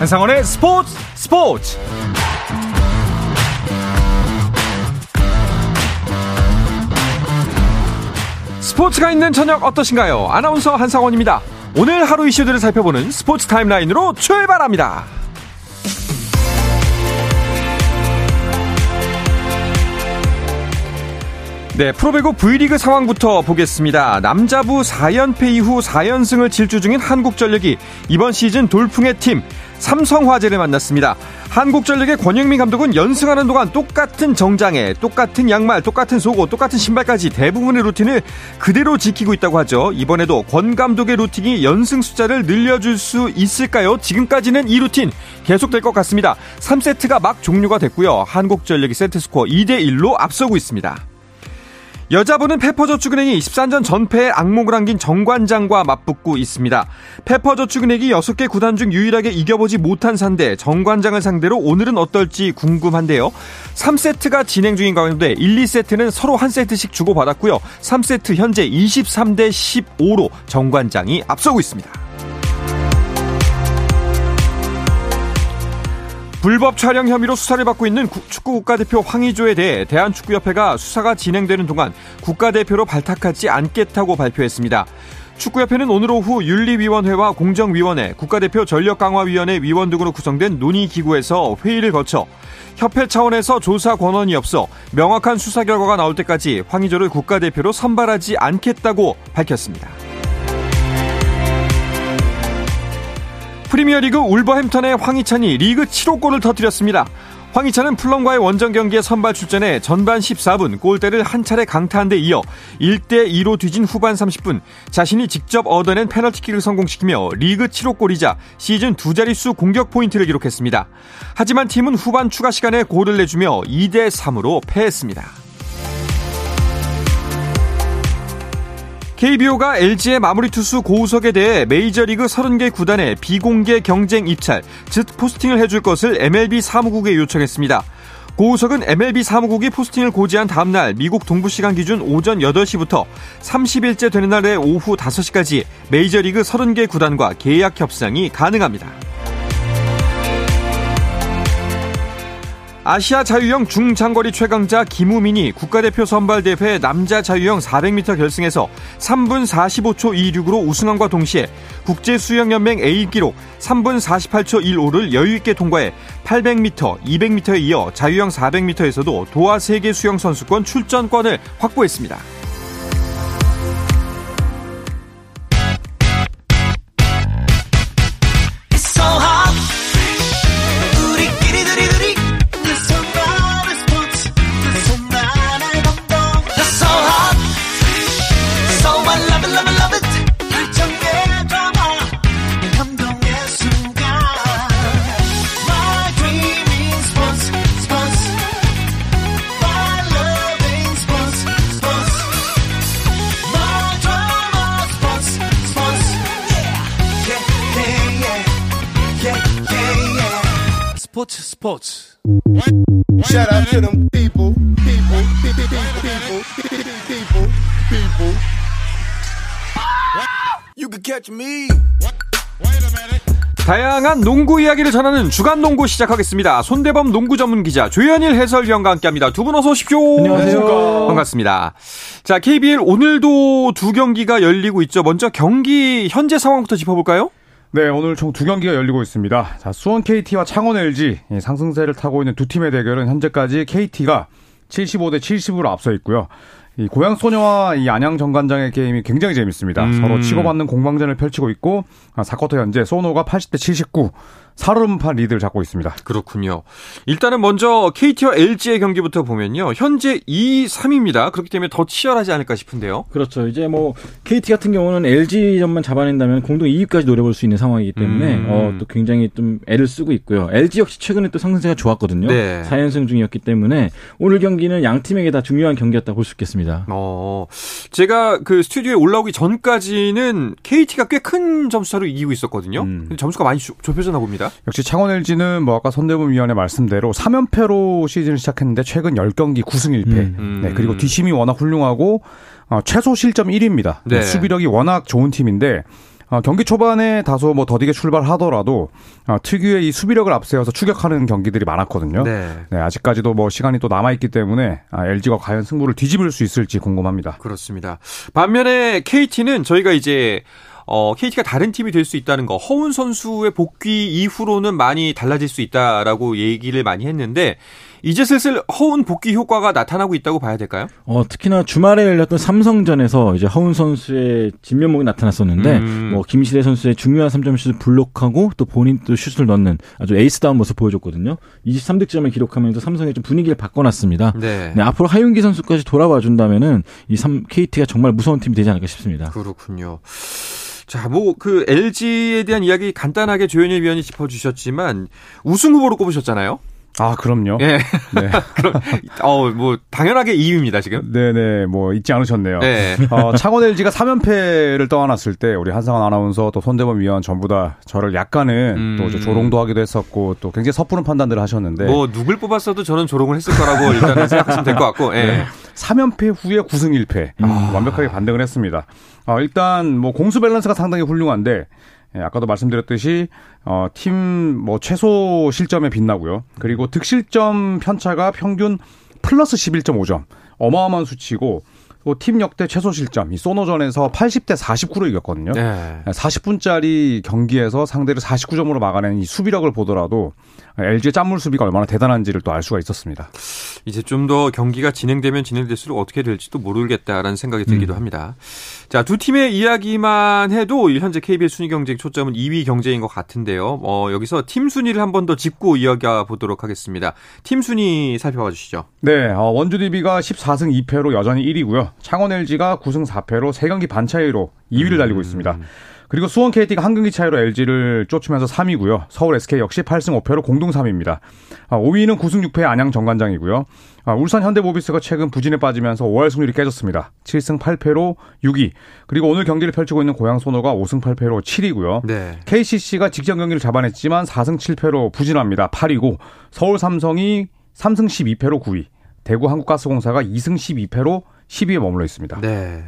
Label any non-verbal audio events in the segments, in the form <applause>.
한상원의 스포츠 스포츠 스포츠가 있는 저녁 어떠신가요? 아나운서 한상원입니다. 오늘 하루 이슈들을 살펴보는 스포츠 타임라인으로 출발합니다. 네, 프로배구 V리그 상황부터 보겠습니다. 남자부 4연패 이후 4연승을 질주 중인 한국전력이 이번 시즌 돌풍의 팀 삼성화재를 만났습니다. 한국전력의 권영민 감독은 연승하는 동안 똑같은 정장에 똑같은 양말, 똑같은 속옷, 똑같은 신발까지 대부분의 루틴을 그대로 지키고 있다고 하죠. 이번에도 권 감독의 루틴이 연승 숫자를 늘려줄 수 있을까요? 지금까지는 이 루틴 계속될 것 같습니다. 3세트가 막 종료가 됐고요. 한국전력이 세트스코어 2대1로 앞서고 있습니다. 여자분은 페퍼저축은행이 13전 전패에 악몽을 안긴 정관장과 맞붙고 있습니다. 페퍼저축은행이 6개 구단 중 유일하게 이겨보지 못한 상대 정관장을 상대로 오늘은 어떨지 궁금한데요. 3세트가 진행 중인 가운데 1, 2세트는 서로 한 세트씩 주고받았고요. 3세트 현재 23대 15로 정관장이 앞서고 있습니다. 불법 촬영 혐의로 수사를 받고 있는 축구 국가대표 황의조에 대해 대한축구협회가 수사가 진행되는 동안 국가대표로 발탁하지 않겠다고 발표했습니다. 축구협회는 오늘 오후 윤리위원회와 공정위원회, 국가대표 전력강화위원회 위원 등으로 구성된 논의기구에서 회의를 거쳐 협회 차원에서 조사 권한이 없어 명확한 수사 결과가 나올 때까지 황의조를 국가대표로 선발하지 않겠다고 밝혔습니다. 프리미어리그 울버햄턴의 황희찬이 리그 7호 골을 터뜨렸습니다. 황희찬은 플럼과의 원정 경기에 선발 출전해 전반 14분 골대를 한 차례 강타한 데 이어 1대2로 뒤진 후반 30분 자신이 직접 얻어낸 페널티킥을 성공시키며 리그 7호 골이자 시즌 두 자릿수 공격 포인트를 기록했습니다. 하지만 팀은 후반 추가 시간에 골을 내주며 2대3으로 패했습니다. KBO가 LG의 마무리 투수 고우석에 대해 메이저리그 30개 구단에 비공개 경쟁 입찰, 즉 포스팅을 해줄 것을 MLB 사무국에 요청했습니다. 고우석은 MLB 사무국이 포스팅을 고지한 다음날 미국 동부시간 기준 오전 8시부터 30일째 되는 날의 오후 5시까지 메이저리그 30개 구단과 계약 협상이 가능합니다. 아시아 자유형 중장거리 최강자 김우민이 국가대표 선발대회 남자 자유형 400m 결승에서 3분 45초 26으로 우승함과 동시에 국제수영연맹 A 기록 3분 48초 15를 여유있게 통과해 800m, 200m에 이어 자유형 400m에서도 도하 세계 수영 선수권 출전권을 확보했습니다. 스포츠 스포츠 Shout out to them people, people, people, people, people, people. You can catch me. 다양한 농구 이야기를 전하는 주간 농구 시작하겠습니다. 손대범 농구 전문 기자 조현일 해설위원과 함께합니다. 두 분 어서 오십시오. 안녕하세요. 반갑습니다. 자 KBL 오늘도 두 경기가 열리고 있죠. 먼저 경기 현재 상황부터 짚어볼까요? 네, 오늘 총 두 경기가 열리고 있습니다. 자, 수원 KT와 창원 LG 상승세를 타고 있는 두 팀의 대결은 현재까지 KT가 75대 70으로 앞서 있고요. 이 고양 소녀와 이 안양 정관장의 게임이 굉장히 재밌습니다. 음. 서로 치고받는 공방전을 펼치고 있고 4쿼터 아, 현재 소노가 80대 79, 살얼음판 리드를 잡고 있습니다. 그렇군요. 일단은 먼저 KT와 LG의 경기부터 보면요. 현재 2, 3입니다. 그렇기 때문에 더 치열하지 않을까 싶은데요. 그렇죠. 이제 뭐 KT 같은 경우는 LG전만 잡아낸다면 공동 2위까지 노려볼 수 있는 상황이기 때문에 음. 어, 또 굉장히 좀 애를 쓰고 있고요. LG 역시 최근에 또 상승세가 좋았거든요. 네. 4연승 중이었기 때문에 오늘 경기는 양 팀에게 다 중요한 경기였다고 볼 수 있겠습니다. 어, 제가 그 스튜디오에 올라오기 전까지는 KT가 꽤 큰 점수차로 이기고 있었거든요. 음. 점수가 많이 좁혀졌나 봅니다. 역시 창원 LG는 뭐 아까 손대범 위원의 말씀대로 3연패로 시즌을 시작했는데 최근 10경기 9승 1패. 음. 네, 그리고 뒷심이 워낙 훌륭하고 어, 최소 실점 1위입니다. 네. 수비력이 워낙 좋은 팀인데 어, 경기 초반에 다소 뭐 더디게 출발하더라도 어, 특유의 이 수비력을 앞세워서 추격하는 경기들이 많았거든요. 네. 네 아직까지도 뭐 시간이 또 남아 있기 때문에 아, LG가 과연 승부를 뒤집을 수 있을지 궁금합니다. 그렇습니다. 반면에 KT는 저희가 이제 어, KT가 다른 팀이 될 수 있다는 거, 허운 선수의 복귀 이후로는 많이 달라질 수 있다라고 얘기를 많이 했는데, 이제 슬슬 허운 복귀 효과가 나타나고 있다고 봐야 될까요? 어, 특히나 주말에 열렸던 삼성전에서 이제 허운 선수의 진면목이 나타났었는데, 음. 뭐, 김시대 선수의 중요한 3점 슛을 블록하고 또 본인 또 슛을 넣는 아주 에이스다운 모습 보여줬거든요. 23득점을 기록하면서 삼성의 좀 분위기를 바꿔놨습니다. 네. 네 앞으로 하윤기 선수까지 돌아와 준다면은 이 3, KT가 정말 무서운 팀이 되지 않을까 싶습니다. 그렇군요. 자, 뭐, 그, LG에 대한 이야기 간단하게 조현일 위원이 짚어주셨지만, 우승 후보로 꼽으셨잖아요? 아, 그럼요. 예. 네. <laughs> 그럼, 어, 뭐, 당연하게 2위입니다, 지금. 네네, 뭐, 잊지 않으셨네요. 네. 어, 창원 LG가 3연패를 떠안았을 때, 우리 한상원 아나운서 또 손대범 위원 전부 다 저를 약간은 음. 또 조롱도 하기도 했었고, 또 굉장히 섣부른 판단들을 하셨는데. 뭐, 누굴 뽑았어도 저는 조롱을 했을 거라고 일단은 생각하시면 될 것 같고, 예. 네. 3연패 후에 9승 1패. 음. 완벽하게 반등을 했습니다. 어, 일단, 뭐, 공수 밸런스가 상당히 훌륭한데, 예, 아까도 말씀드렸듯이 어, 팀 뭐 최소 실점에 빛나고요. 그리고 득실점 편차가 평균 플러스 11.5점. 어마어마한 수치고 또팀 역대 최소 실점 이 소노전에서 80대 49로 이겼거든요. 네. 40분짜리 경기에서 상대를 49점으로 막아낸 이 수비력을 보더라도 LG의 짠물 수비가 얼마나 대단한지를 또 알 수가 있었습니다. 이제 좀 더 경기가 진행되면 진행될수록 어떻게 될지도 모르겠다라는 생각이 들기도 음. 합니다. 자, 두 팀의 이야기만 해도 현재 KBS 순위 경쟁 초점은 2위 경쟁인 것 같은데요. 어, 여기서 팀 순위를 한 번 더 짚고 이야기해 보도록 하겠습니다. 팀 순위 살펴봐 주시죠. 네, 어, 원주 DB가 14승 2패로 여전히 1위고요. 창원 LG가 9승 4패로 3경기 반 차이로 2위를 달리고 있습니다. 음. 그리고 수원 KT가 한 경기 차이로 LG를 쫓으면서 3위고요. 서울 SK 역시 8승 5패로 공동 3위입니다. 5위는 9승 6패의 안양 정관장이고요. 아, 울산 현대모비스가 최근 부진에 빠지면서 5할 승률이 깨졌습니다. 7승 8패로 6위. 그리고 오늘 경기를 펼치고 있는 고양 소노가 5승 8패로 7위고요. 네. KCC가 직전 경기를 잡아냈지만 4승 7패로 부진합니다. 8위고 서울 삼성이 3승 12패로 9위. 대구 한국가스공사가 2승 12패로 10위에 머물러 있습니다. 네.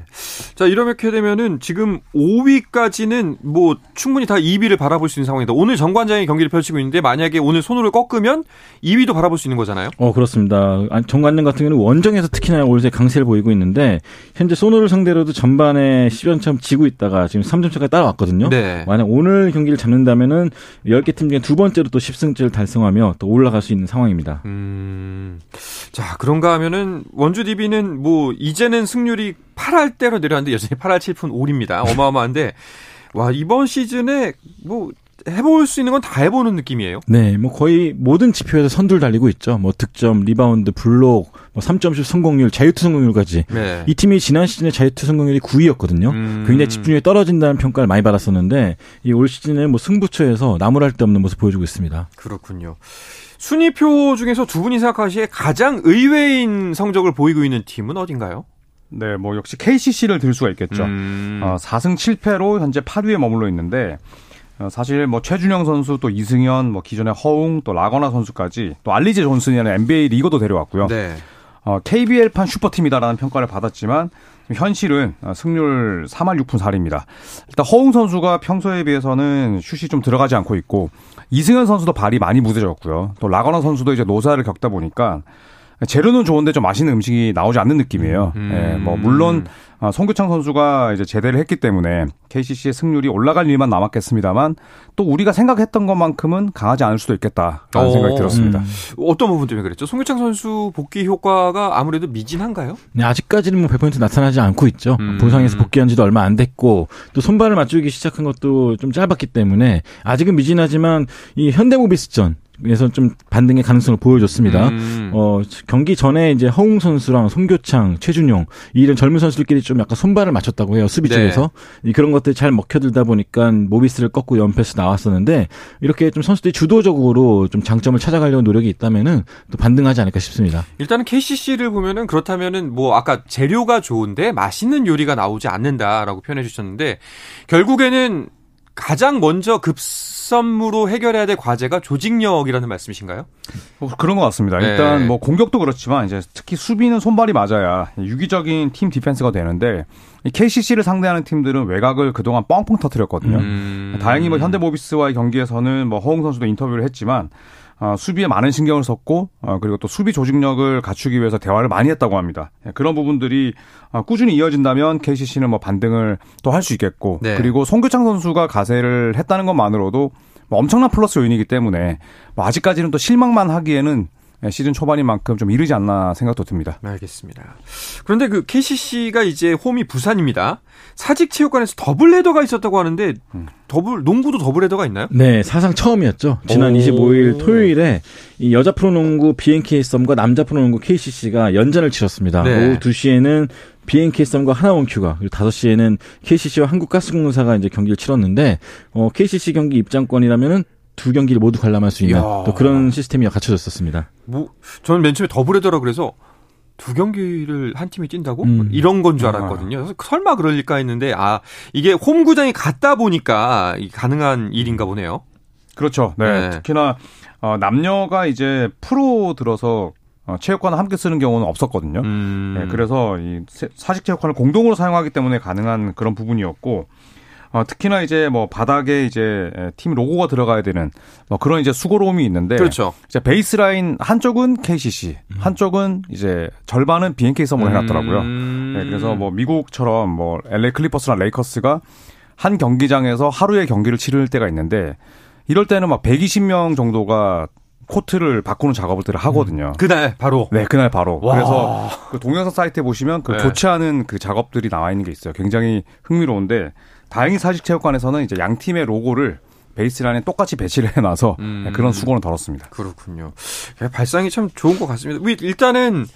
자, 이렇게 되면은 지금 5위까지는 뭐 충분히 다 2위를 바라볼 수 있는 상황이다. 오늘 정관장이 경기를 펼치고 있는데 만약에 오늘 손으로 꺾으면 2위도 바라볼 수 있는 거잖아요. 어, 그렇습니다. 정관장 같은 경우는 원정에서 특히나 올해 강세를 보이고 있는데 현재 손으로 상대로도 전반에 10연점 지고 있다가 지금 3점 차까지 따라왔거든요. 네. 만약 오늘 경기를 잡는다면은 10개 팀 중에 두 번째로 또 10승째를 달성하며 또 올라갈 수 있는 상황입니다. 음. 자, 그런가 하면은 원주 DB는 뭐 이제는 승률이 8할 대로 내려왔는데 여전히 8할 7푼 5입니다. 어마어마한데 와 이번 시즌에 뭐 해볼 수 있는 건 다 해보는 느낌이에요. 네, 뭐 거의 모든 지표에서 선두를 달리고 있죠. 뭐 득점, 리바운드, 블록, 뭐 3점슛 성공률, 자유투 성공률까지. 네. 이 팀이 지난 시즌에 자유투 성공률이 9위였거든요. 음. 굉장히 집중력이 떨어진다는 평가를 많이 받았었는데 이 올 시즌에 뭐 승부처에서 나무랄 데 없는 모습 보여주고 있습니다. 그렇군요. 순위표 중에서 두 분이 생각하시기에 가장 의외인 성적을 보이고 있는 팀은 어딘가요? 네, 뭐 역시 KCC를 들 수가 있겠죠. 음. 어, 4승 7패로 현재 8위에 머물러 있는데 어, 사실 뭐 최준용 선수 또 이승현 뭐 기존의 허웅 또 라건아 선수까지 또 알리제 존슨이라는 NBA 리거도 데려왔고요. 네. 어, KBL판 슈퍼팀이다라는 평가를 받았지만 현실은 어, 승률 3할 6푼 4리입니다. 일단 허웅 선수가 평소에 비해서는 슛이 좀 들어가지 않고 있고 이승현 선수도 발이 많이 무뎌졌고요. 또 라건아 선수도 이제 노쇠를 겪다 보니까 재료는 좋은데 좀 맛있는 음식이 나오지 않는 느낌이에요. 음. 예, 뭐 물론 아, 송교창 선수가 이제 제대를 했기 때문에 KCC의 승률이 올라갈 일만 남았겠습니다만 또 우리가 생각했던 것만큼은 강하지 않을 수도 있겠다라는 오. 어. 생각이 들었습니다. 음. 어떤 부분 때문에 그랬죠? 송교창 선수 복귀 효과가 아무래도 미진한가요? 네, 아직까지는 뭐 100% 나타나지 않고 있죠. 음. 부상에서 복귀한 지도 얼마 안 됐고 또 손발을 맞추기 시작한 것도 좀 짧았기 때문에 아직은 미진하지만 이 현대모비스전 에서 좀 반등의 가능성을 보여줬습니다. 음. 어, 경기 전에 이제 허웅 선수랑 송교창, 최준용 이런 젊은 선수들끼리 좀 약간 손발을 맞췄다고 해요. 수비 네. 쪽에서. 그런 것들이 잘 먹혀들다 보니까 모비스를 꺾고 연패에서 나왔었는데 이렇게 좀 선수들이 주도적으로 좀 장점을 찾아가려는 노력이 있다면은 또 반등하지 않을까 싶습니다. 일단은 KCC를 보면은 그렇다면은 뭐 아까 재료가 좋은데 맛있는 요리가 나오지 않는다라고 표현해 주셨는데 결국에는 가장 먼저 급선무로 해결해야 될 과제가 조직력이라는 말씀이신가요? 뭐 그런 것 같습니다. 네. 일단 뭐 공격도 그렇지만 이제 특히 수비는 손발이 맞아야 유기적인 팀 디펜스가 되는데 KCC를 상대하는 팀들은 외곽을 그동안 뻥뻥 터뜨렸거든요. 음. 다행히 뭐 현대모비스와의 경기에서는 뭐 허웅 선수도 인터뷰를 했지만 어, 수비에 많은 신경을 썼고 어, 그리고 또 수비 조직력을 갖추기 위해서 대화를 많이 했다고 합니다. 예, 그런 부분들이 어, 꾸준히 이어진다면 KCC는 뭐 반등을 또 할 수 있겠고 네. 그리고 송교창 선수가 가세를 했다는 것만으로도 뭐 엄청난 플러스 요인이기 때문에 뭐 아직까지는 또 실망만 하기에는 예, 시즌 초반인 만큼 좀 이르지 않나 생각도 듭니다. 알겠습니다. 그런데 그 KCC가 이제 홈이 부산입니다. 사직체육관에서 더블 헤더가 있었다고 하는데 음. 더블 농구도 더블 헤더가 있나요? 네, 사상 처음이었죠. 지난 오. 25일 토요일에 이 여자 프로농구 BNK 썸과 남자 프로농구 KCC가 연전을 치렀습니다. 네. 오후 2시에는 BNK 썸과 하나원큐가 그리고 5시에는 KCC와 한국가스공사가 이제 경기를 치렀는데 어 KCC 경기 입장권이라면은 두 경기를 모두 관람할 수 있는. 또 그런 시스템이 갖춰졌었습니다. 뭐 저는 맨 처음에 더블 헤더라 그래서 두 경기를 한 팀이 뛴다고? 음. 이런 건 줄 알았거든요. 그래서 설마 그럴까 했는데 아 이게 홈 구장이 같다 보니까 가능한 일인가 보네요. 그렇죠. 네. 네. 특히나 어, 남녀가 이제 프로 들어서 어, 체육관을 함께 쓰는 경우는 없었거든요. 음. 네, 그래서 이 사직 체육관을 공동으로 사용하기 때문에 가능한 그런 부분이었고 어, 특히나 이제 뭐 바닥에 이제 팀 로고가 들어가야 되는 뭐 그런 이제 수고로움이 있는데 그렇죠. 이제 베이스라인 한쪽은 KCC, 음. 한쪽은 이제 절반은 BNK 썸으로 해놨더라고요. 음. 네, 그래서 뭐 미국처럼 뭐 LA 클리퍼스나 레이커스가 한 경기장에서 하루에 경기를 치를 때가 있는데 이럴 때는 막 120명 정도가 코트를 바꾸는 작업을 하거든요. 음. 그날 바로. 네, 그날 바로. 와. 그래서 그 동영상 사이트에 보시면 그 네. 교체하는 그 작업들이 나와 있는 게 있어요. 굉장히 흥미로운데 다행히 사직체육관에서는 이제 양 팀의 로고를 베이스라인에 똑같이 배치를 <laughs> 해놔서 음. 그런 수고는 덜었습니다. 그렇군요. 발상이 참 좋은 것 같습니다. 일단은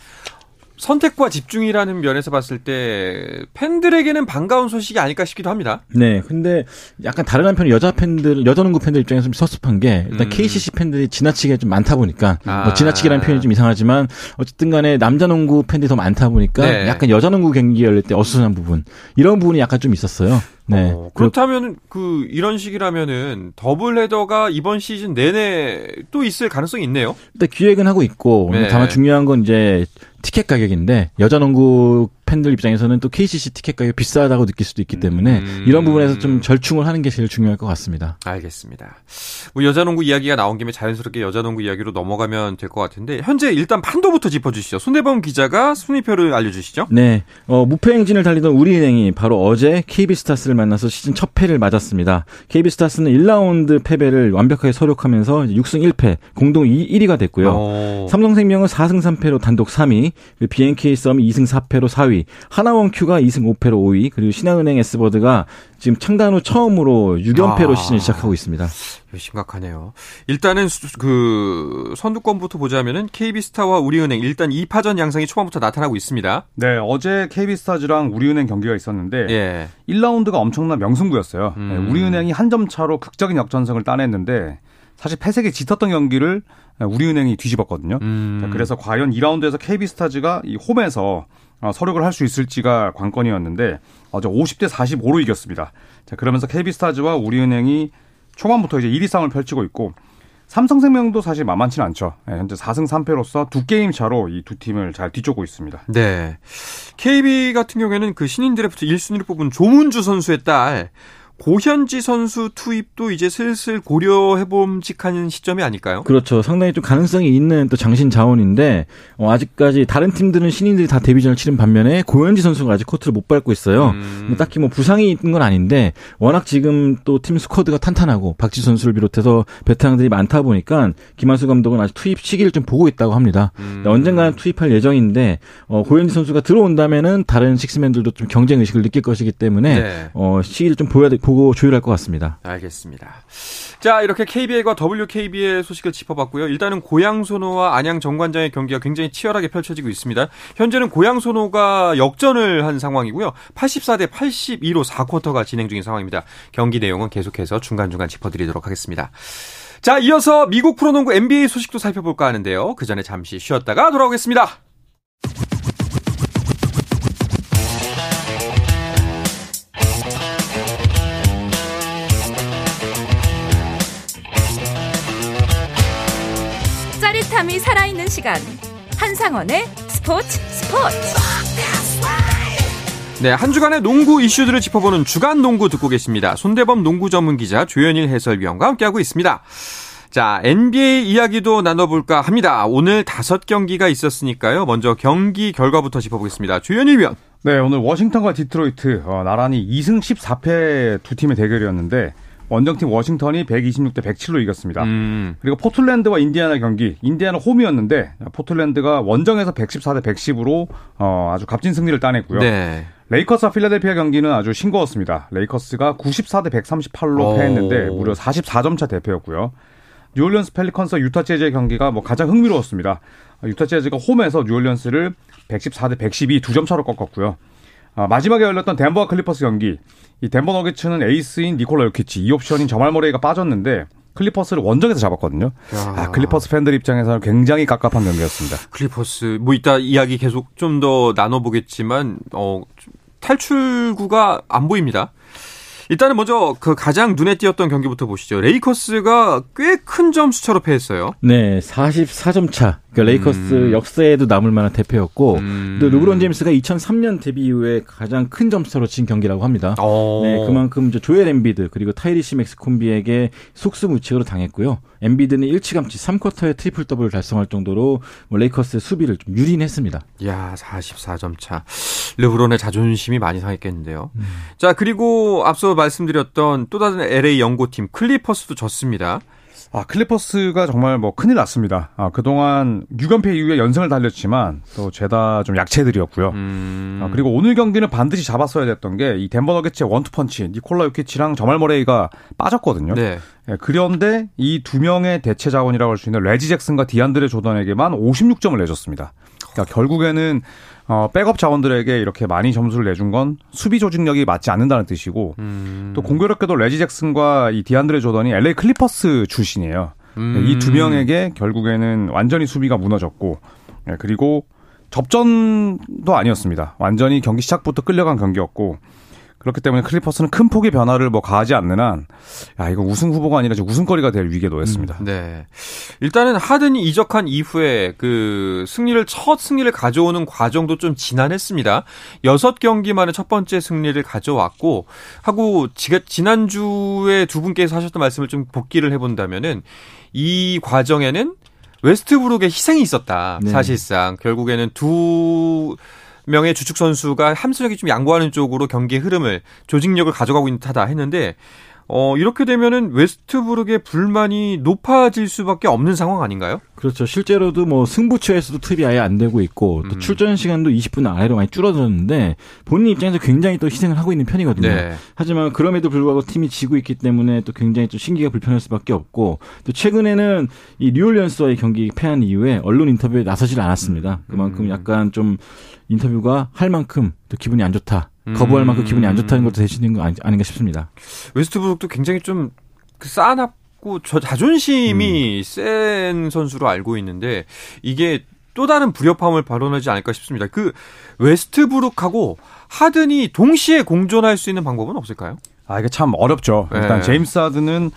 선택과 집중이라는 면에서 봤을 때 팬들에게는 반가운 소식이 아닐까 싶기도 합니다. 네, 근데 약간 다른 한편 여자 팬들, 여자 농구 팬들 입장에서 좀 섭섭한 게 일단 음. KCC 팬들이 지나치게 좀 많다 보니까 아. 뭐 지나치게라는 표현이 좀 이상하지만 어쨌든 간에 남자 농구 팬들이 더 많다 보니까 네. 약간 여자 농구 경기 열릴 때 어수선한 부분 이런 부분이 약간 좀 있었어요. 네. 어, 그렇다면 그 이런 식이라면은 더블 헤더가 이번 시즌 내내 또 있을 가능성이 있네요. 일단 기획은 하고 있고 네. 다만 중요한 건 이제 티켓 가격인데 여자 농구 팬들 입장에서는 또 KCC 티켓 가격이 비싸다고 느낄 수도 있기 때문에 음. 이런 부분에서 좀 절충을 하는 게 제일 중요할 것 같습니다. 알겠습니다. 뭐 여자농구 이야기가 나온 김에 자연스럽게 여자농구 이야기로 넘어가면 될 것 같은데 현재 일단 판도부터 짚어주시죠. 손대범 기자가 순위표를 알려주시죠. 네, 어, 무패 행진을 달리던 우리은행이 바로 어제 KB스타스를 만나서 시즌 첫 패를 맞았습니다. KB스타스는 1라운드 패배를 완벽하게 서력하면서 6승 1패 공동 1위가 됐고요. 오. 삼성생명은 4승 3패로 단독 3위, BNK 썸이 2승 4패로 4위, 4위, 하나원큐가 2승 5패로 5위, 그리고 신한은행 S버드가 지금 창단 후 처음으로 6연패로 아, 시즌을 시작하고 있습니다. 심각하네요. 일단은 그 선두권부터 보자면은 KB스타와 우리은행 일단 2파전 양상이 초반부터 나타나고 있습니다. 네, 어제 KB스타즈랑 우리은행 경기가 있었는데 예. 1라운드가 엄청난 명승부였어요. 음. 네, 우리은행이 한 점 차로 극적인 역전승을 따냈는데 사실 패색이 짙었던 경기를 우리은행이 뒤집었거든요. 음. 그래서 과연 2라운드에서 KB스타즈가 이 홈에서 어, 서력을 할 수 있을지가 관건이었는데 어제 50대 45로 이겼습니다. 자, 그러면서 KB스타즈와 우리은행이 초반부터 이제 1위 싸움을 펼치고 있고 삼성생명도 사실 만만치는 않죠. 네, 현재 4승 3패로서 두 게임 차로 이 두 팀을 잘 뒤쫓고 있습니다. 네. KB 같은 경우에는 그 신인 드래프트 1순위를 뽑은 조문주 선수의 딸 고현지 선수 투입도 이제 슬슬 고려해봄직한 시점이 아닐까요? 그렇죠. 상당히 좀 가능성이 있는 또 장신 자원인데 어, 아직까지 다른 팀들은 신인들이 다 데뷔전을 치른 반면에 고현지 선수가 아직 코트를 못 밟고 있어요. 음. 뭐 딱히 뭐 부상이 있는 건 아닌데 워낙 지금 또 팀 스쿼드가 탄탄하고 박지 선수를 비롯해서 베테랑들이 많다 보니까 김한수 감독은 아직 투입 시기를 좀 보고 있다고 합니다. 음. 언젠가는 투입할 예정인데 어, 고현지 선수가 들어온다면은 다른 식스맨들도 좀 경쟁 의식을 느낄 것이기 때문에 네. 어, 시기를 좀 보여야 돼. 보고 조율할 것 같습니다. 알겠습니다. 자, 이렇게 KBL과 WKB의 소식을 짚어봤고요. 일단은 고양소노와 안양 정관장의 경기가 굉장히 치열하게 펼쳐지고 있습니다. 현재는 고양소노가 역전을 한 상황이고요. 84 대 82로 4쿼터가 진행 중인 상황입니다. 경기 내용은 계속해서 중간중간 짚어드리도록 하겠습니다. 자, 이어서 미국 프로농구 NBA 소식도 살펴볼까 하는데요. 그 전에 잠시 쉬었다가 돌아오겠습니다. 시간. 한상원의 스포츠 스포츠. 네, 한 주간의 농구 이슈들을 짚어보는 주간 농구 듣고 계십니다. 손대범 농구 전문 기자 조현일 해설위원과 함께하고 있습니다. 자, NBA 이야기도 나눠볼까 합니다. 오늘 다섯 경기가 있었으니까요. 먼저 경기 결과부터 짚어보겠습니다. 조현일 위원. 네, 오늘 워싱턴과 디트로이트 어, 나란히 2승 14패 두 팀의 대결이었는데 원정팀 워싱턴이 126대 107로 이겼습니다. 음. 그리고 포틀랜드와 인디아나 경기, 인디아나 홈이었는데 포틀랜드가 원정에서 114대 110으로 어, 아주 값진 승리를 따냈고요. 네. 레이커스와 필라델피아 경기는 아주 싱거웠습니다. 레이커스가 94대 138로 패했는데 무려 44점 차 대패였고요. 뉴올리언스 펠리컨스 유타 재즈의 경기가 뭐 가장 흥미로웠습니다. 유타 재즈가 홈에서 뉴올리언스를 114대 112 두 점 차로 꺾었고요. 아, 마지막에 열렸던 덴버와 클리퍼스 경기. 이 덴버 너게츠는 에이스인 니콜라 요키치, 2옵션인 자말 머레이가 빠졌는데 클리퍼스를 원정에서 잡았거든요. 아, 클리퍼스 팬들 입장에서는 굉장히 깝깝한 경기였습니다. 클리퍼스 뭐 이따 이야기 계속 좀 더 나눠보겠지만 어 탈출구가 안 보입니다. 일단은 먼저 그 가장 눈에 띄었던 경기부터 보시죠. 레이커스가 꽤 큰 점수차로 패했어요. 네, 44점 차. 그러니까 레이커스 음. 역사에도 남을 만한 대패였고 음. 또 르브론 제임스가 2003년 데뷔 이후에 가장 큰 점수차로 진 경기라고 합니다. 오. 어. 네, 그만큼 조엘 엠비드 그리고 타이리스 맥시 콤비에게 속수무책으로 당했고요. 엠비드는 일찌감치 3쿼터에 트리플 더블을 달성할 정도로 뭐 레이커스의 수비를 좀 유린했습니다. 야, 44점 차. 르브론의 자존심이 많이 상했겠는데요. 음. 자, 그리고 앞서 말씀드렸던 또 다른 LA 연고팀 클리퍼스도 졌습니다. 아, 클리퍼스가 정말 뭐 큰일 났습니다. 아, 그동안 6연패 이후에 연승을 달렸지만 또 죄다 좀 약체들이었고요. 음... 아, 그리고 오늘 경기는 반드시 잡았어야 됐던 게 이 덴버 너게츠의 원투펀치 니콜라 요키치랑 자말 머레이가 빠졌거든요. 네. 예, 그런데 이 두 명의 대체 자원이라고 할 수 있는 레지 잭슨과 디안드레 조던에게만 56점을 내줬습니다. 그러니까 결국에는 어, 백업 자원들에게 이렇게 많이 점수를 내준 건 수비 조직력이 맞지 않는다는 뜻이고 음. 또 공교롭게도 레지 잭슨과 이 디안드레 조던이 LA 클리퍼스 출신이에요. 음. 이 두 명에게 결국에는 완전히 수비가 무너졌고 예, 그리고 접전도 아니었습니다. 완전히 경기 시작부터 끌려간 경기였고 그렇기 때문에 클리퍼스는 큰 폭의 변화를 뭐 가하지 않는 한, 야, 이거 우승 후보가 아니라 우승거리가 될 위기에 놓였습니다. 음, 네. 일단은 하든이 이적한 이후에 그 승리를, 첫 승리를 가져오는 과정도 좀 지난했습니다. 여섯 경기 만에 첫 번째 승리를 가져왔고, 하고, 지난주에 두 분께서 하셨던 말씀을 좀 복기를 해본다면은, 이 과정에는 웨스트브룩의 희생이 있었다. 네. 사실상. 결국에는 두, 명의 주축 선수가 함수력이 좀 양보하는 쪽으로 경기의 흐름을 조직력을 가져가고 있는 듯하다 했는데 어, 이렇게 되면은 웨스트브룩의 불만이 높아질 수밖에 없는 상황 아닌가요? 그렇죠. 실제로도 뭐 승부처에서도 투입이 아예 안 되고 있고 또 음. 출전 시간도 20분 아래로 많이 줄어들었는데 본인 입장에서 굉장히 또 희생을 하고 있는 편이거든요. 네. 하지만 그럼에도 불구하고 팀이 지고 있기 때문에 또 굉장히 또 신기가 불편할 수밖에 없고 또 최근에는 이 뉴올리언스와의 경기 패한 이후에 언론 인터뷰에 나서질 않았습니다. 그만큼 음. 약간 좀 인터뷰가 할 만큼 또 기분이 안 좋다. 거부할 만큼 기분이 안 좋다는 것도 대신인 거 아니, 아닌가 싶습니다. 웨스트브룩도 굉장히 좀 쌓아놨고 저 자존심이 음. 센 선수로 알고 있는데 이게 또 다른 불협화음을 발현하지 않을까 싶습니다. 그 웨스트브룩하고 하든이 동시에 공존할 수 있는 방법은 없을까요? 아 이게 참 어렵죠. 네. 일단 제임스 하든은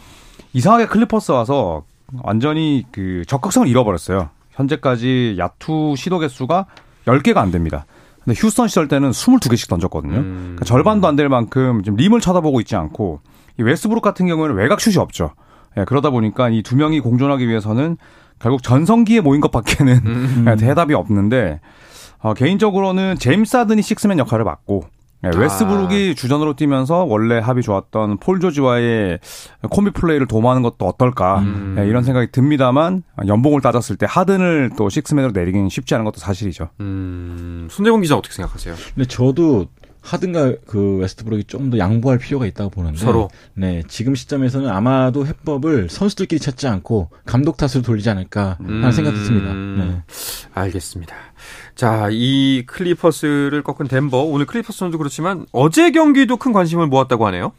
이상하게 클리퍼스 와서 완전히 그 적극성을 잃어버렸어요. 현재까지 야투 시도 개수가 10개가 안 됩니다. 근데 휴스턴 시절 때는 22개씩 던졌거든요. 음. 그러니까 절반도 안 될 만큼 지금 림을 쳐다보고 있지 않고 이 웨스브룩 같은 경우에는 외곽 슛이 없죠. 예, 그러다 보니까 이 두 명이 공존하기 위해서는 결국 전성기에 모인 것밖에는 음. <laughs> 예, 대답이 없는데 어, 개인적으로는 제임스 하든이 식스맨 역할을 맡고 네, 웨스브룩이 아. 주전으로 뛰면서 원래 합이 좋았던 폴 조지와의 콤비 플레이를 도모하는 것도 어떨까 음. 네, 이런 생각이 듭니다만 연봉을 따졌을 때 하든을 또 식스맨으로 내리기는 쉽지 않은 것도 사실이죠. 음. 손대범 기자 어떻게 생각하세요? 근데 저도 하든과 그 웨스트브룩이 좀더 양보할 필요가 있다고 보는데 서로 네 지금 시점에서는 아마도 해법을 선수들끼리 찾지 않고 감독 탓으로 돌리지 않을까 하는 음. 생각도 듭니다. 네. 알겠습니다. 자, 이 클리퍼스를 꺾은 덴버 오늘 클리퍼스 선수 그렇지만 어제 경기도 큰 관심을 모았다고 하네요.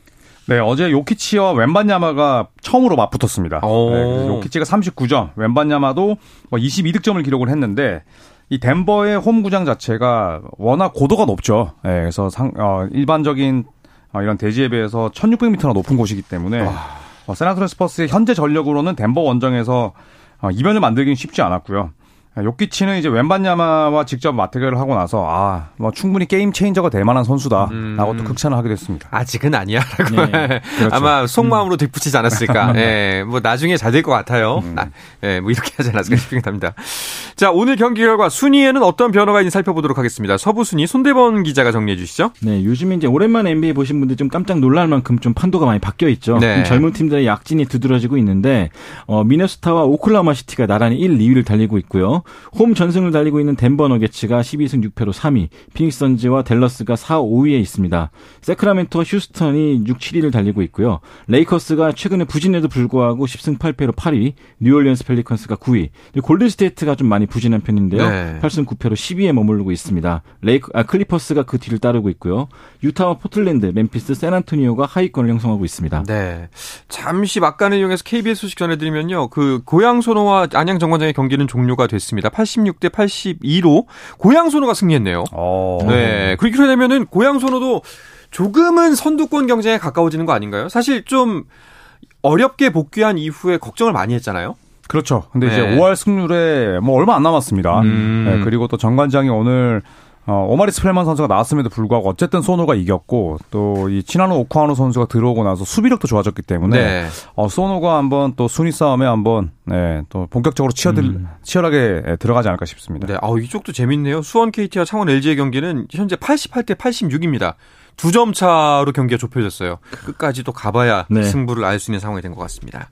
네, 어제 요키치와 웸반야마가 처음으로 맞붙었습니다. 네, 요키치가 39점, 웬반야마도 뭐 22득점을 기록을 했는데 이 덴버의 홈 구장 자체가 워낙 고도가 높죠. 네, 그래서 상, 어, 일반적인 어, 이런 대지에 비해서 1600m나 높은 곳이기 때문에 어, 샌안토니오 스퍼스의 현재 전력으로는 덴버 원정에서 어, 이변을 만들기는 쉽지 않았고요. 요키치는 이제 웬반야마와 직접 맞대결을 하고 나서 아, 뭐 충분히 game changer가 될 만한 선수다라고 음. 또 극찬을 하게 됐습니다. 아직은 아니야라고 네. <laughs> 그렇죠. 아마 속마음으로 덧붙이지 않았을까. <laughs> 예, 네, 뭐 나중에 잘 될 것 같아요. 음. 아, 네, 뭐 이렇게 하지 않았을까 싶긴 합니다. 자, 오늘 경기 결과 순위에는 어떤 변화가 있는지 살펴보도록 하겠습니다. 서부 순위 손대범 기자가 정리해 주시죠. 네, 요즘 이제 오랜만에 NBA 보신 분들 좀 깜짝 놀랄 만큼 좀 판도가 많이 바뀌어 있죠. 네. 젊은 팀들의 약진이 두드러지고 있는데 어, 미네소타와 오클라호마 시티가 나란히 1, 2위를 달리고 있고요. 홈 전승을 달리고 있는 덴버 너게츠가 12승 6패로 3위, 피닉스 선즈와 델러스가 4, 5위에 있습니다. 세크라멘토와 휴스턴이 6, 7위를 달리고 있고요. 레이커스가 최근에 부진에도 불구하고 10승 8패로 8위, 뉴올리언스 펠리컨스가 9위, 골든스테이트가 좀 많이 부진한 편인데요. 네. 8승 9패로 10위에 머무르고 있습니다. 레이크, 아, 클리퍼스가 그 뒤를 따르고 있고요. 유타와 포틀랜드, 멤피스, 샌안토니오가 하위권을 형성하고 있습니다. 네. 잠시 막간을 이용해서 KBS 소식 전해드리면요. 그 고양 소노와 안양 정관장의 경기는 종료가 됐습니다. 86대 82로 고양 소노가 승리했네요. 오. 어. 네. 그렇게 되면은 고양 소노도 조금은 선두권 경쟁에 가까워지는 거 아닌가요? 사실 좀 어렵게 복귀한 이후에 걱정을 많이 했잖아요. 그렇죠. 근데 네. 이제 5월 승률에 뭐 얼마 안 남았습니다. 음. 네, 그리고 또 정관장이 오늘 어, 오마리 스펠만 선수가 나왔음에도 불구하고 어쨌든 소노가 이겼고 또 이 치나노 오쿠하노 선수가 들어오고 나서 수비력도 좋아졌기 때문에 네. 어, 소노가 한번 또 순위 싸움에 한번 네, 또 본격적으로 치어들 음. 치열하게 들어가지 않을까 싶습니다. 네, 아 이쪽도 재밌네요. 수원 KT와 창원 LG의 경기는 현재 88대 86입니다. 두 점 차로 경기가 좁혀졌어요. 끝까지 또 가봐야 네. 승부를 알 수 있는 상황이 된 것 같습니다.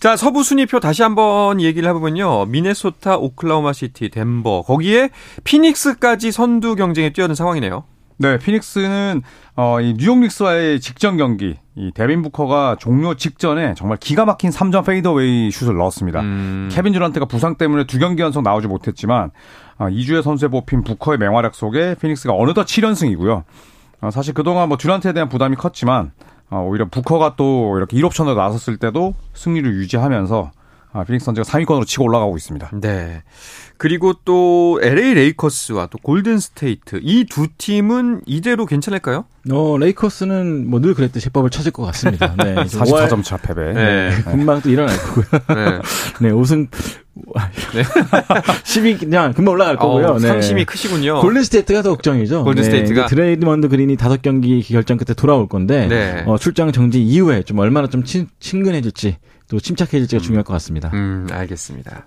자, 서부 순위표 다시 한번 얘기를 해보면요. 미네소타, 오클라호마 시티, 덴버, 거기에 피닉스까지 선두 경쟁에 뛰어든 상황이네요. 네, 피닉스는 어, 이 뉴욕 닉스와의 직전 경기, 이 데빈 부커가 종료 직전에 정말 기가 막힌 3점 fadeaway 슛을 넣었습니다. 음. 케빈 듀란트가 부상 때문에 두 경기 연속 나오지 못했지만 어, 이 주의 선수에 뽑힌 부커의 맹활약 속에 피닉스가 어느덧 7연승이고요. 어, 사실 그동안 뭐 듀란트에 대한 부담이 컸지만 어, 오히려 부커가 또 이렇게 1옵션으로 나섰을 때도 승리를 유지하면서 아, 피닉스 선즈가 3위권으로 치고 올라가고 있습니다. 네. 그리고 또 LA 레이커스와 또 골든 스테이트 이 두 팀은 이대로 괜찮을까요? 어, 레이커스는 뭐 늘 그랬듯이 해법을 찾을 것 같습니다. 네. 44점 <laughs> 차 패배. 네. 네. <laughs> 금방 또 일어날 거고요. 네. <laughs> 네, 우승 네. <laughs> 10위 그냥 금방 올라갈 거고요. 어, 상심이 크시군요. 골든스테이트가 더 걱정이죠. 골든스테이트가 네, 드레이먼드 그린이 다섯 경기 결장 끝에 돌아올 건데 네. 어, 출장 정지 이후에 좀 얼마나 좀 친, 친근해질지 또 침착해질지가 음. 중요할 것 같습니다. 음, 알겠습니다.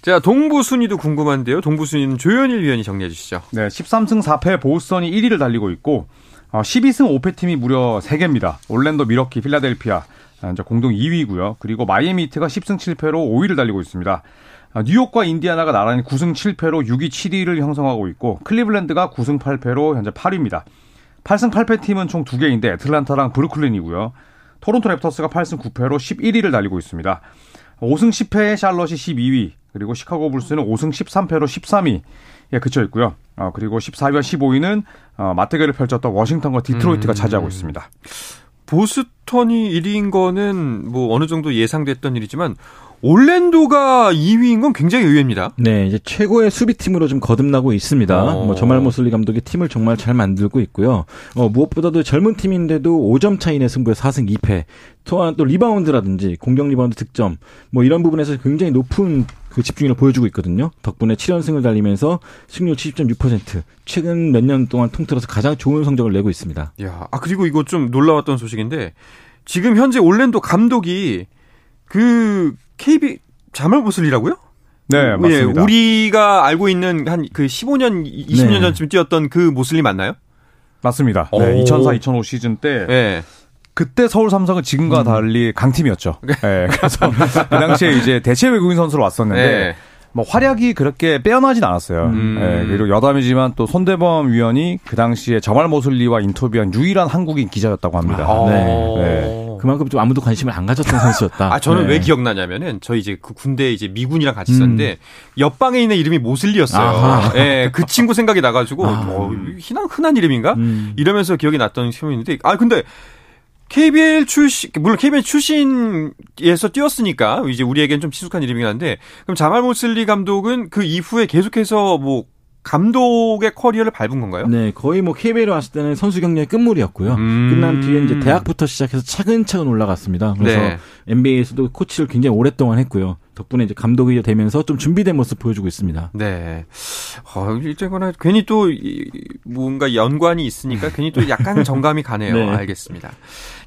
자, 동부 순위도 궁금한데요. 동부 순위는 조현일 위원이 정리해 주시죠. 네, 13승 4패 보스턴이 1위를 달리고 있고 어, 12승 5패 팀이 무려 3개입니다. 올랜도, 밀워키, 필라델피아 아, 이제 공동 2위고요. 그리고 마이애미 히트가 10승 7패로 5위를 달리고 있습니다. 아, 뉴욕과 인디아나가 나란히 9승 7패로 6위, 7위를 형성하고 있고 클리블랜드가 9승 8패로 현재 8위입니다. 8승 8패 팀은 총 2개인데 애틀란타랑 브루클린이고요. 토론토 랩터스가 8승 9패로 11위를 달리고 있습니다. 5승 10패의 샬럿이 12위, 그리고 시카고 불스는 5승 13패로 13위에 그쳐 있고요. 어, 그리고 14위와 15위는 어, 맞대결을 펼쳤던 워싱턴과 디트로이트가 음. 차지하고 있습니다. 보스턴이 1위인 거는 뭐 어느 정도 예상됐던 일이지만 올랜도가 2위인 건 굉장히 의외입니다. 네, 이제 최고의 수비팀으로 좀 거듭나고 있습니다. 어. 뭐 저말 모슬리 감독이 팀을 정말 잘 만들고 있고요. 어, 무엇보다도 젊은 팀인데도 5점 차이 내 승부에 4승 2패. 또한 또 리바운드라든지 공격 리바운드 득점 뭐 이런 부분에서 굉장히 높은 그 집중력을 보여주고 있거든요. 덕분에 7연승을 달리면서 승률 70.6% 최근 몇 년 동안 통틀어서 가장 좋은 성적을 내고 있습니다. 야, 아 그리고 이거 좀 놀라웠던 소식인데 지금 현재 올랜도 감독이 그 KB 자말 보슬리라고요? 네, 예, 맞습니다. 우리가 알고 있는 한 그 15년, 20년 네. 전쯤 뛰었던 그 모슬리 맞나요? 맞습니다. 네, 2004, 2005 시즌 때 네. 그때 서울 삼성은 지금과 음. 달리 강팀이었죠. 네, 그래서 그 당시에 이제 대체 외국인 선수로 왔었는데 네. 뭐 활약이 그렇게 빼어나진 않았어요. 음. 네, 그리고 여담이지만 또 손대범 위원이 그 당시에 저말 모슬리와 인터뷰한 유일한 한국인 기자였다고 합니다. 아. 네. 네. 그만큼 좀 아무도 관심을 안 가졌던 선수였다. 아 저는 네. 왜 기억나냐면은 저 이제 그 군대 이제 미군이랑 같이 있었는데 음. 옆방에 있는 이름이 모슬리였어요. 예, 네, 그 친구 생각이 나가지고 아. 뭐 흔한 흔한 이름인가 음. 이러면서 기억이 났던 시험인데 아 근데 KBL 출신, 물론 KBL 출신에서 뛰었으니까 이제 우리에겐 좀 친숙한 이름이긴 한데 그럼 자말 모슬리 감독은 그 이후에 계속해서 뭐 감독의 커리어를 밟은 건가요? 네, 거의 뭐 KBL에 왔을 때는 선수 경력의 끝물이었고요. 음. 끝난 뒤에 이제 대학부터 시작해서 차근차근 올라갔습니다. 그래서 네. NBA에서도 코치를 굉장히 오랫동안 했고요. 덕분에 이제 감독이 되면서 좀 준비된 모습 보여주고 있습니다. 네. 어, 이제거나 괜히 또 뭔가 연관이 있으니까 <laughs> 괜히 또 약간 정감이 가네요. 네. 알겠습니다.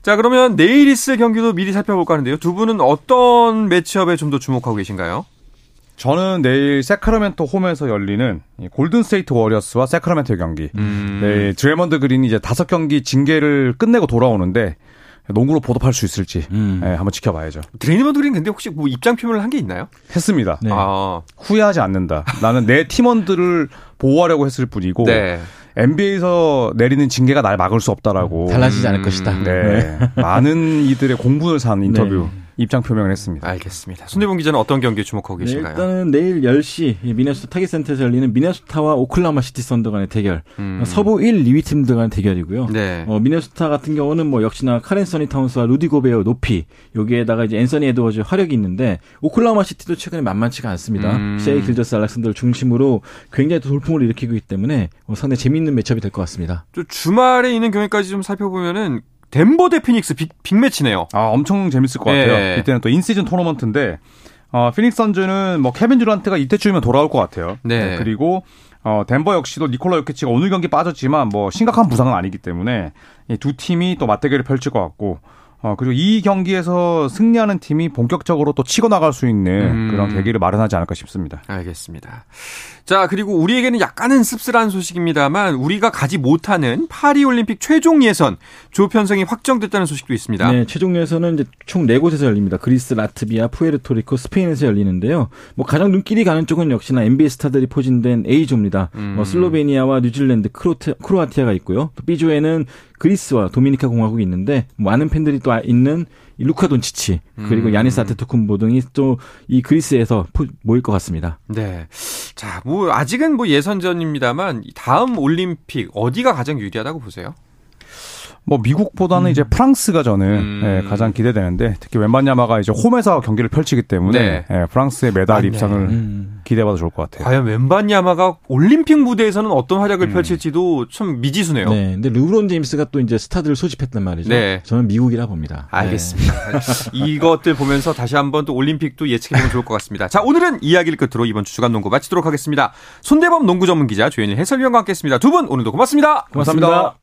자, 그러면 내일 있을 경기도 미리 살펴볼까 하는데요. 두 분은 어떤 매치업에 좀 더 주목하고 계신가요? 저는 내일 새크라멘토 홈에서 열리는 골든 스테이트 워리어스와 새크라멘토 경기. 음. 네, 드레이먼드 그린이 이제 다섯 경기 징계를 끝내고 돌아오는데 농구로 보답할 수 있을지 음. 네, 한번 지켜봐야죠. 드레이먼드 그린 근데 혹시 뭐 입장 표명을 한 게 있나요? 했습니다. 네. 아. 후회하지 않는다. 나는 내 팀원들을 보호하려고 했을 뿐이고 네. NBA에서 내리는 징계가 날 막을 수 없다라고 달라지지 않을 것이다. 네. 네. 많은 이들의 공분을 산 인터뷰. 네. 입장 표명을 했습니다. 알겠습니다. 손대범 기자는 어떤 경기에 주목하고 네, 계신가요? 일단은 내일 10시 미네소타 타겟센터에서 열리는 미네소타와 오클라호마 시티 선더 간의 대결. 음. 서부 1, 2위 팀들 간의 대결이고요. 네. 어, 미네소타 같은 경우는 뭐 역시나 칼 앤서니 타운스와 루디 고베어 높이 여기에다가 이제 앤서니 에드워즈 화력이 있는데 오클라호마 시티도 최근에 만만치가 않습니다. 음. 셰이 길저스 알렉산더를 중심으로 굉장히 돌풍을 일으키고 있기 때문에 어, 상당히 재미있는 matchup이 될 것 같습니다. 주말에 있는 경기까지 좀 살펴보면은 덴버 대 피닉스 빅, 빅매치네요. 아, 엄청 재밌을 것 같아요. 네. 이때는 또 in-season 토너먼트인데 어, 피닉스 선즈는 뭐 케빈 듀란트가 이때쯤이면 돌아올 것 같아요. 네. 네. 그리고 어, 덴버 역시도 니콜라 요키치가 오늘 경기 빠졌지만 뭐 심각한 부상은 아니기 때문에 이두 팀이 또 맞대결을 펼칠 것 같고 어, 그리고 이 경기에서 승리하는 팀이 본격적으로 또 치고 나갈 수 있는 음. 그런 계기를 마련하지 않을까 싶습니다. 알겠습니다. 자, 그리고 우리에게는 약간은 씁쓸한 소식입니다만 우리가 가지 못하는 파리 올림픽 최종 예선 조 편성이 확정됐다는 소식도 있습니다. 네, 최종 예선은 이제 총 4곳에서 열립니다. 그리스, 라트비아, 푸에르토리코, 스페인에서 열리는데요. 뭐 가장 눈길이 가는 쪽은 역시나 NBA 스타들이 포진된 A조입니다. 음. 뭐 슬로베니아와 뉴질랜드, 크로트, 크로아티아가 있고요. 또 B조에는 그리스와 도미니카 공화국이 있는데 많은 팬들이 또 있는 루카 돈치치 그리고 음. 야니스 아테토쿤보 등이 또 이 그리스에서 모일 것 같습니다. 네. 자, 뭐 아직은 뭐 예선전입니다만 다음 올림픽 어디가 가장 유리하다고 보세요? 뭐 미국보다는 음. 이제 프랑스가 저는 음. 예, 가장 기대되는데 특히 웬반야마가 이제 홈에서 경기를 펼치기 때문에 네. 예, 프랑스의 메달 맞네. 입상을 음. 기대해봐도 좋을 것 같아요. 과연 웬반야마가 올림픽 무대에서는 어떤 활약을 음. 펼칠지도 참 미지수네요. 네, 근데 르브론 제임스가 또 이제 스타들을 소집했단 말이죠. 네. 저는 미국이라 봅니다. 알겠습니다. 네. <laughs> 이것들 보면서 다시 한번 또 올림픽도 예측해보면 좋을 것 같습니다. 자, 오늘은 이야기를 끝으로 이번 주 주간 농구 마치도록 하겠습니다. 손대범 농구 전문 기자 조현일 해설위원과 함께했습니다. 두 분 오늘도 고맙습니다. 고맙습니다. 고맙습니다.